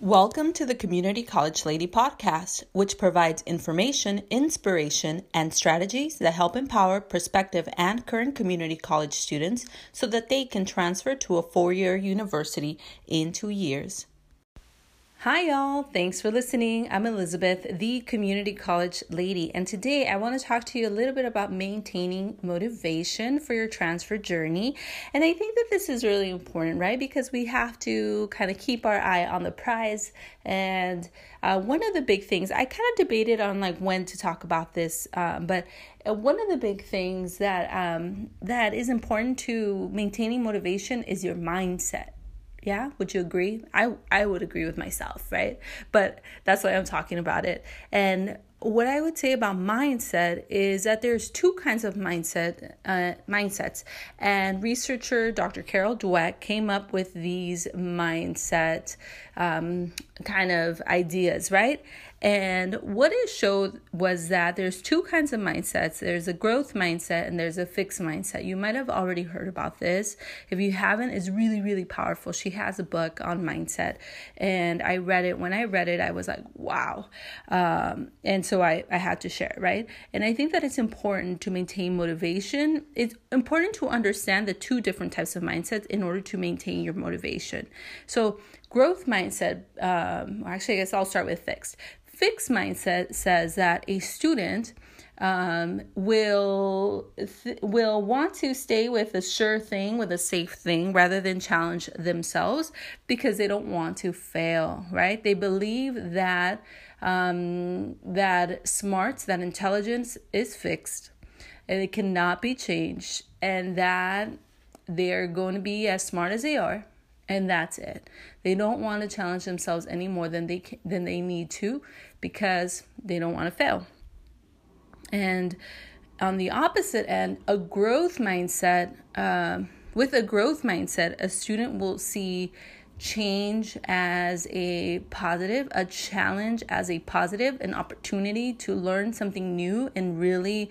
Welcome to the Community College Lady podcast, which provides information, inspiration, and strategies that help empower prospective and current community college students so that they can transfer to a four year university in two years. Hi, y'all. Thanks for listening. I'm Elizabeth, the community college lady, and today I want to talk to you a little bit about maintaining motivation for your transfer journey. And I think that this is really important, right? Because we have to kind of keep our eye on the prize. And uh, one of the big things I kind of debated on like when to talk about this, um, but uh, one of the big things that um, that is important to maintaining motivation is your mindset yeah, would you agree? I I would agree with myself, right? But that's why I'm talking about it. And what I would say about mindset is that there's two kinds of mindset uh, mindsets, and researcher Dr. Carol Dweck came up with these mindset um, kind of ideas, right? And what it showed was that there's two kinds of mindsets there's a growth mindset and there's a fixed mindset. You might have already heard about this. If you haven't, it's really, really powerful. She has a book on mindset, and I read it. When I read it, I was like, wow. Um, and so I, I had to share right? And I think that it's important to maintain motivation. It's important to understand the two different types of mindsets in order to maintain your motivation. So, growth mindset, um, actually, I guess I'll start with fixed fixed mindset says that a student um, will th- will want to stay with a sure thing, with a safe thing, rather than challenge themselves because they don't want to fail. Right? They believe that um, that smarts, that intelligence is fixed, and it cannot be changed, and that they are going to be as smart as they are and that's it. They don't want to challenge themselves any more than they can, than they need to because they don't want to fail. And on the opposite end, a growth mindset, uh, with a growth mindset, a student will see change as a positive, a challenge as a positive, an opportunity to learn something new and really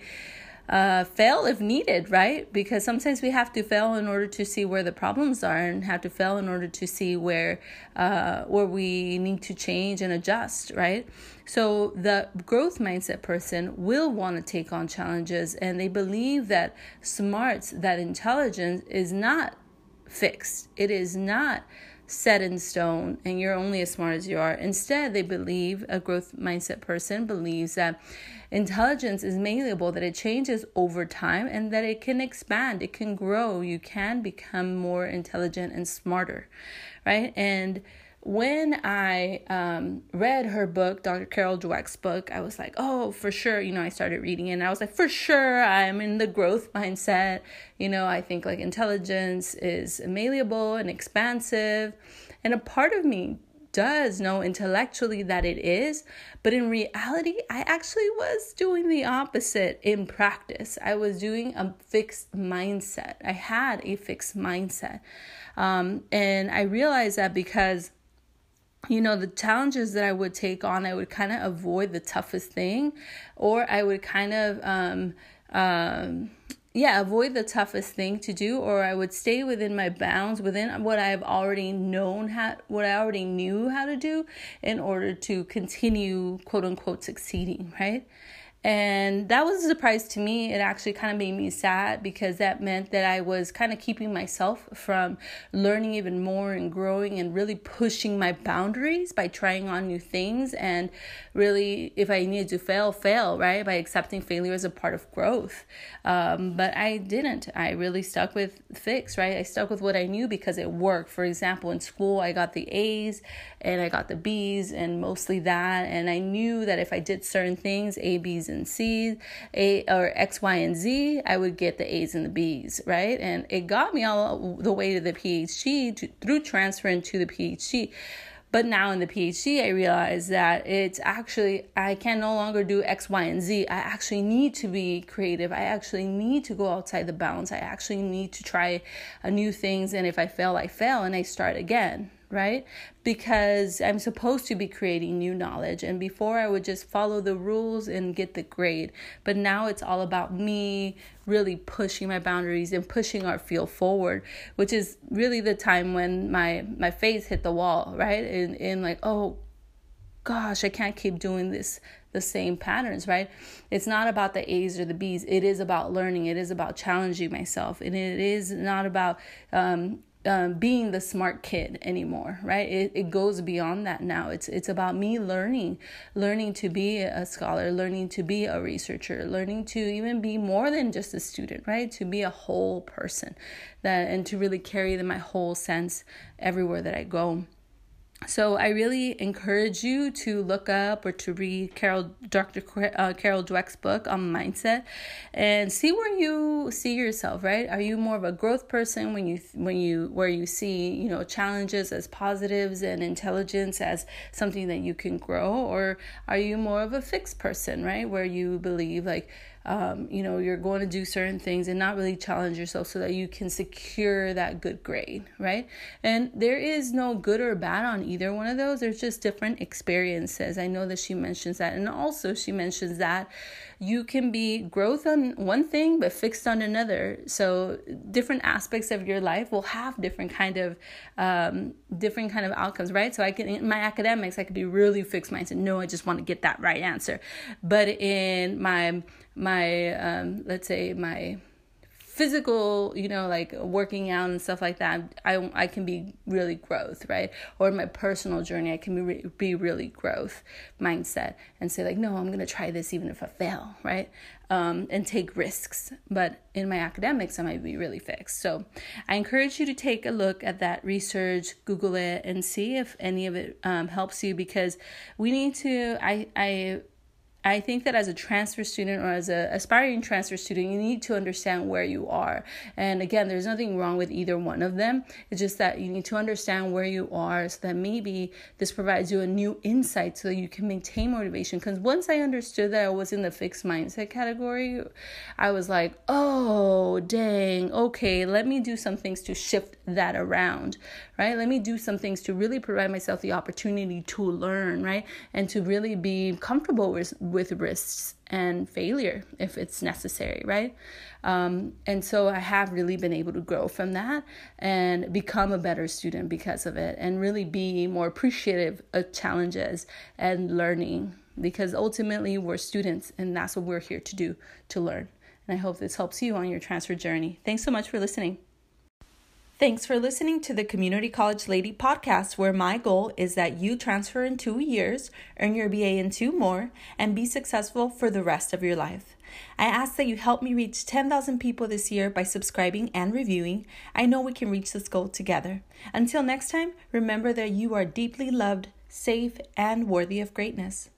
uh, fail if needed, right? Because sometimes we have to fail in order to see where the problems are, and have to fail in order to see where uh, where we need to change and adjust, right? So the growth mindset person will want to take on challenges, and they believe that smarts, that intelligence, is not fixed. It is not set in stone and you're only as smart as you are. Instead, they believe a growth mindset person believes that intelligence is malleable, that it changes over time and that it can expand, it can grow. You can become more intelligent and smarter, right? And when I um, read her book, Dr. Carol Dweck's book, I was like, oh, for sure. You know, I started reading it and I was like, for sure, I'm in the growth mindset. You know, I think like intelligence is malleable and expansive. And a part of me does know intellectually that it is, but in reality, I actually was doing the opposite in practice. I was doing a fixed mindset. I had a fixed mindset. Um, and I realized that because you know, the challenges that I would take on, I would kind of avoid the toughest thing, or I would kind of, um, um, yeah, avoid the toughest thing to do, or I would stay within my bounds, within what I've already known how, what I already knew how to do, in order to continue, quote unquote, succeeding, right? And that was a surprise to me. It actually kind of made me sad because that meant that I was kind of keeping myself from learning even more and growing and really pushing my boundaries by trying on new things. And really, if I needed to fail, fail, right? By accepting failure as a part of growth. Um, but I didn't. I really stuck with fix, right? I stuck with what I knew because it worked. For example, in school, I got the A's and I got the B's and mostly that. And I knew that if I did certain things, A, B's, and C's, A or X, Y, and Z, I would get the A's and the B's, right? And it got me all the way to the PhD to, through transferring to the PhD. But now in the PhD, I realize that it's actually, I can no longer do X, Y, and Z. I actually need to be creative. I actually need to go outside the bounds. I actually need to try new things. And if I fail, I fail and I start again right? Because I'm supposed to be creating new knowledge. And before I would just follow the rules and get the grade. But now it's all about me really pushing my boundaries and pushing our field forward, which is really the time when my my face hit the wall, right? And and like, oh gosh, I can't keep doing this the same patterns, right? It's not about the A's or the B's. It is about learning. It is about challenging myself. And it is not about um, um, being the smart kid anymore, right? It, it goes beyond that now. It's it's about me learning, learning to be a scholar, learning to be a researcher, learning to even be more than just a student, right? To be a whole person, that and to really carry my whole sense everywhere that I go so I really encourage you to look up or to read Carol, Dr. Uh, Carol Dweck's book on mindset, and see where you see yourself. Right? Are you more of a growth person when you when you where you see you know challenges as positives and intelligence as something that you can grow, or are you more of a fixed person? Right? Where you believe like um, you know, you're going to do certain things and not really challenge yourself so that you can secure that good grade, right? And there is no good or bad on either one of those. There's just different experiences. I know that she mentions that. And also, she mentions that you can be growth on one thing but fixed on another. So, different aspects of your life will have different kind of um, different kind of outcomes, right? So, I can in my academics, I could be really fixed minded. No, I just want to get that right answer. But in my my um, let's say my physical you know like working out and stuff like that i i can be really growth right? Or my personal journey i can be, re- be really growth mindset and say like no i'm going to try this even if i fail right? Um, and take risks but in my academics i might be really fixed. So i encourage you to take a look at that research google it and see if any of it um, helps you because we need to i i I think that as a transfer student or as an aspiring transfer student, you need to understand where you are. And again, there's nothing wrong with either one of them. It's just that you need to understand where you are so that maybe this provides you a new insight so that you can maintain motivation. Because once I understood that I was in the fixed mindset category, I was like, oh, dang, okay, let me do some things to shift that around, right? Let me do some things to really provide myself the opportunity to learn, right? And to really be comfortable with with risks and failure if it's necessary, right? Um, and so I have really been able to grow from that and become a better student because of it, and really be more appreciative of challenges and learning because ultimately we're students and that's what we're here to do to learn. And I hope this helps you on your transfer journey. Thanks so much for listening. Thanks for listening to the Community College Lady podcast, where my goal is that you transfer in two years, earn your BA in two more, and be successful for the rest of your life. I ask that you help me reach 10,000 people this year by subscribing and reviewing. I know we can reach this goal together. Until next time, remember that you are deeply loved, safe, and worthy of greatness.